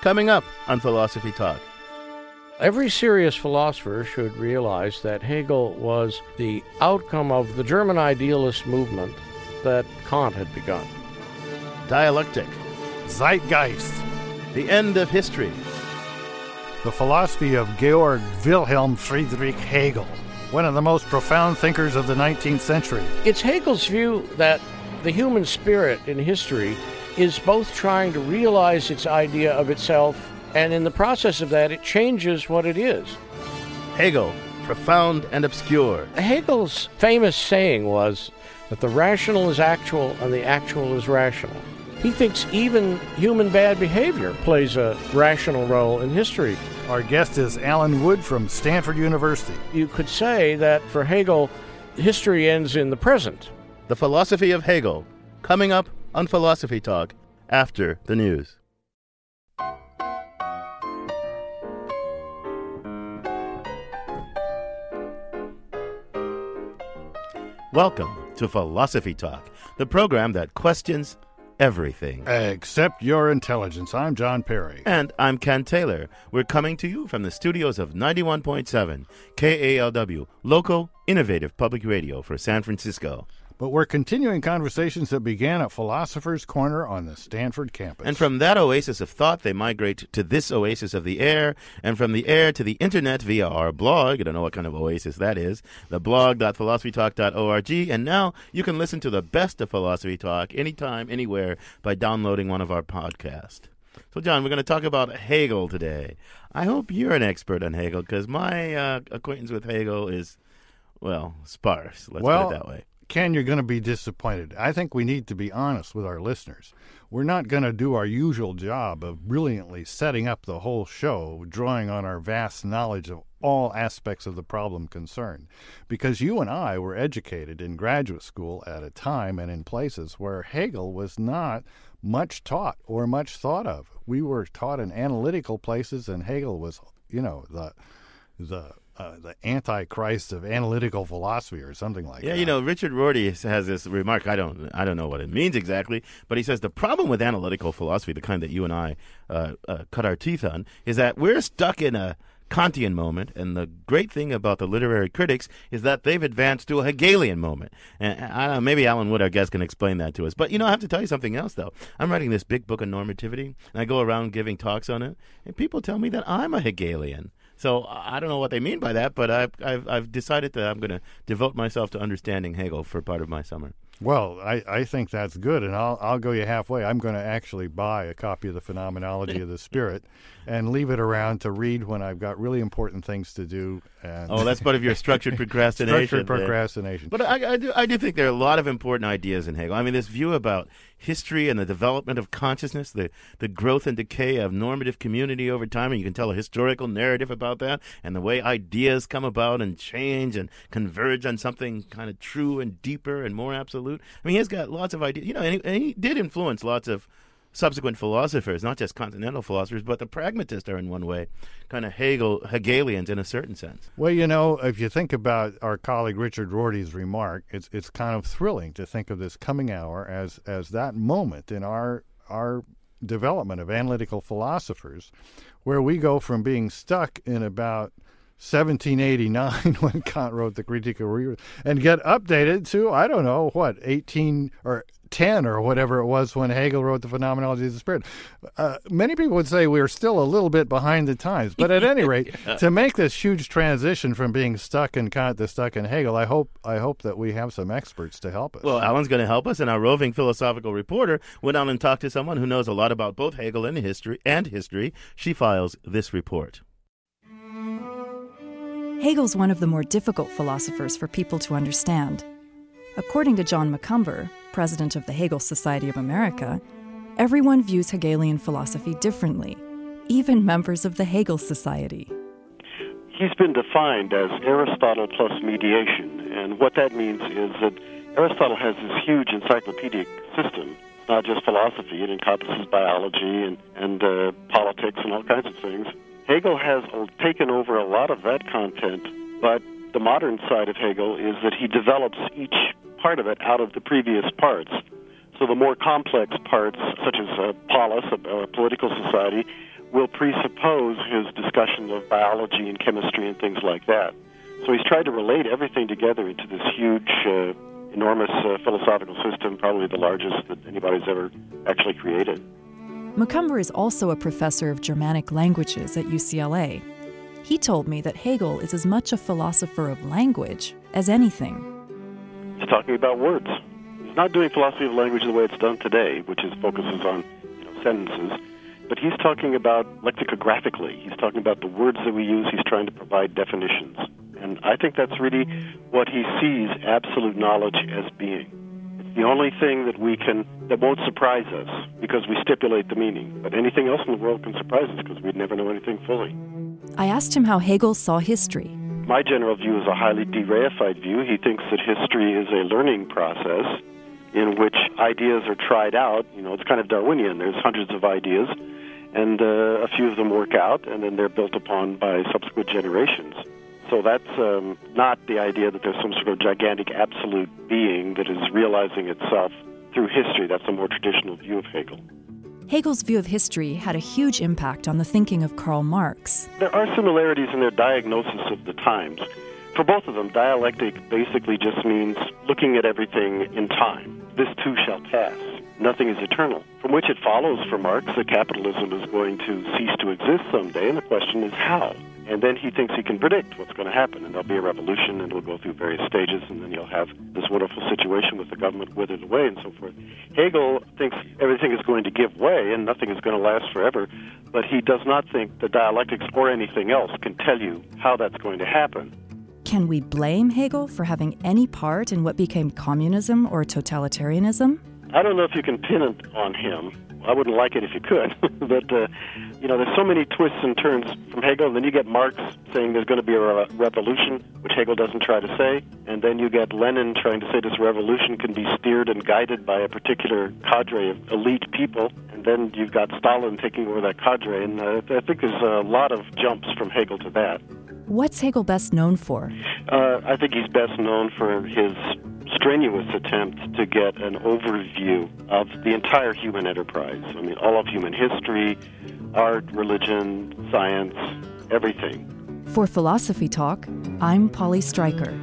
coming up on Philosophy Talk. Every serious philosopher should realize that Hegel was the outcome of the German idealist movement that Kant had begun. Dialectic, Zeitgeist, the end of history, the philosophy of Georg Wilhelm Friedrich Hegel, one of the most profound thinkers of the 19th century. It's Hegel's view that the human spirit in history is both trying to realize its idea of itself, and in the process of that, it changes what it is. Hegel, profound and obscure. Hegel's famous saying was that the rational is actual and the actual is rational. He thinks even human bad behavior plays a rational role in history. Our guest is Allen Wood from Stanford University. You could say that for Hegel, history ends in the present. The philosophy of Hegel, coming up on Philosophy Talk after the news. Welcome to Philosophy Talk, the program that questions everything. Except your intelligence. I'm John Perry. And I'm Ken Taylor. We're coming to you from the studios of 91.7 KALW, local, innovative public radio for San Francisco. But we're continuing conversations that began at Philosopher's Corner on the Stanford campus. And from that oasis of thought, they migrate to this oasis of the air, and from the air to the internet via our blog. I don't know what kind of oasis that is. The blog.philosophytalk.org. And now you can listen to the best of Philosophy Talk anytime, anywhere by downloading one of our podcasts. So, John, we're going to talk about Hegel today. I hope you're an expert on Hegel because my uh, acquaintance with Hegel is, well, sparse. Let's well, put it that way. Ken, you're going to be disappointed. I think we need to be honest with our listeners. We're not going to do our usual job of brilliantly setting up the whole show, drawing on our vast knowledge of all aspects of the problem concerned. Because you and I were educated in graduate school at a time and in places where Hegel was not much taught or much thought of. We were taught in analytical places, and Hegel was, you know, the the uh, the antichrist of analytical philosophy or something like yeah, that. Yeah, you know, Richard Rorty has this remark. I don't, I don't know what it means exactly, but he says the problem with analytical philosophy, the kind that you and I uh, uh, cut our teeth on, is that we're stuck in a Kantian moment, and the great thing about the literary critics is that they've advanced to a Hegelian moment. And I don't know, maybe Allen Wood, our guest, can explain that to us. But you know, I have to tell you something else, though. I'm writing this big book on normativity, and I go around giving talks on it, and people tell me that I'm a Hegelian. So I don't know what they mean by that, but I've I've, I've decided that I'm going to devote myself to understanding Hegel for part of my summer. Well, I, I think that's good, and I'll I'll go you halfway. I'm going to actually buy a copy of the Phenomenology of the Spirit and leave it around to read when I've got really important things to do. And oh, that's part of your structured procrastination. structured procrastination. But I, I, do I do think there are a lot of important ideas in Hegel. I mean, this view about history and the development of consciousness, the the growth and decay of normative community over time, and you can tell a historical narrative about that, and the way ideas come about and change and converge on something kind of true and deeper and more absolute. I mean, he's got lots of ideas, you know, and he, and he did influence lots of subsequent philosophers, not just continental philosophers, but the pragmatists are in one way kind of Hegel Hegelians in a certain sense. Well, you know, if you think about our colleague Richard Rorty's remark, it's it's kind of thrilling to think of this coming hour as as that moment in our our development of analytical philosophers, where we go from being stuck in about 1789 when Kant wrote the Critique of Reason and get updated to I don't know what 18 or 10 or whatever it was when Hegel wrote the Phenomenology of the Spirit. Uh, many people would say we're still a little bit behind the times, but at any rate, yeah. to make this huge transition from being stuck in Kant to stuck in Hegel, I hope I hope that we have some experts to help us. Well, Allen's going to help us, and our roving philosophical reporter went out and talked to someone who knows a lot about both Hegel and history. And history, she files this report. Hegel's one of the more difficult philosophers for people to understand. According to John McCumber, president of the Hegel Society of America, everyone views Hegelian philosophy differently, even members of the Hegel Society. He's been defined as Aristotle plus mediation, and what that means is that Aristotle has this huge encyclopedic system, not just philosophy, it encompasses biology and, and uh, politics and all kinds of things. Hegel has taken over a lot of that content, but the modern side of Hegel is that he develops each part of it out of the previous parts. So the more complex parts, such as uh, polis, a, a political society, will presuppose his discussion of biology and chemistry and things like that. So he's tried to relate everything together into this huge, uh, enormous uh, philosophical system, probably the largest that anybody's ever actually created. McCumber is also a professor of Germanic languages at UCLA. He told me that Hegel is as much a philosopher of language as anything. He's talking about words. He's not doing philosophy of language the way it's done today, which is focuses on you know, sentences, but he's talking about lexicographically. He's talking about the words that we use. He's trying to provide definitions. And I think that's really what he sees absolute knowledge as being. It's the only thing that we can that won't surprise us because we stipulate the meaning. But anything else in the world can surprise us because we'd never know anything fully. I asked him how Hegel saw history. My general view is a highly de-reified view. He thinks that history is a learning process in which ideas are tried out. You know, it's kind of Darwinian. There's hundreds of ideas, and uh, a few of them work out, and then they're built upon by subsequent generations. So that's um, not the idea that there's some sort of gigantic absolute being that is realizing itself through history. That's a more traditional view of Hegel. Hegel's view of history had a huge impact on the thinking of Karl Marx. There are similarities in their diagnosis of the times. For both of them, dialectic basically just means looking at everything in time. This too shall pass. Nothing is eternal. From which it follows for Marx that capitalism is going to cease to exist someday, and the question is how. And then he thinks he can predict what's going to happen, and there'll be a revolution, and it'll go through various stages, and then you'll have this wonderful situation with the government withered away and so forth. Hegel thinks everything is going to give way, and nothing is going to last forever, but he does not think the dialectics or anything else can tell you how that's going to happen. Can we blame Hegel for having any part in what became communism or totalitarianism? I don't know if you can pin it on him. I wouldn't like it if you could, but uh, you know, there's so many twists and turns from Hegel. And then you get Marx saying there's going to be a revolution, which Hegel doesn't try to say, and then you get Lenin trying to say this revolution can be steered and guided by a particular cadre of elite people, and then you've got Stalin taking over that cadre. And uh, I think there's a lot of jumps from Hegel to that. What's Hegel best known for? Uh, I think he's best known for his strenuous attempt to get an overview of the entire human enterprise. I mean, all of human history, art, religion, science, everything. For Philosophy Talk, I'm Polly Stryker.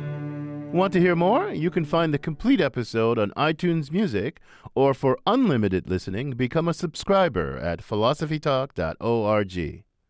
Want to hear more? You can find the complete episode on iTunes Music, or for unlimited listening, become a subscriber at philosophytalk.org.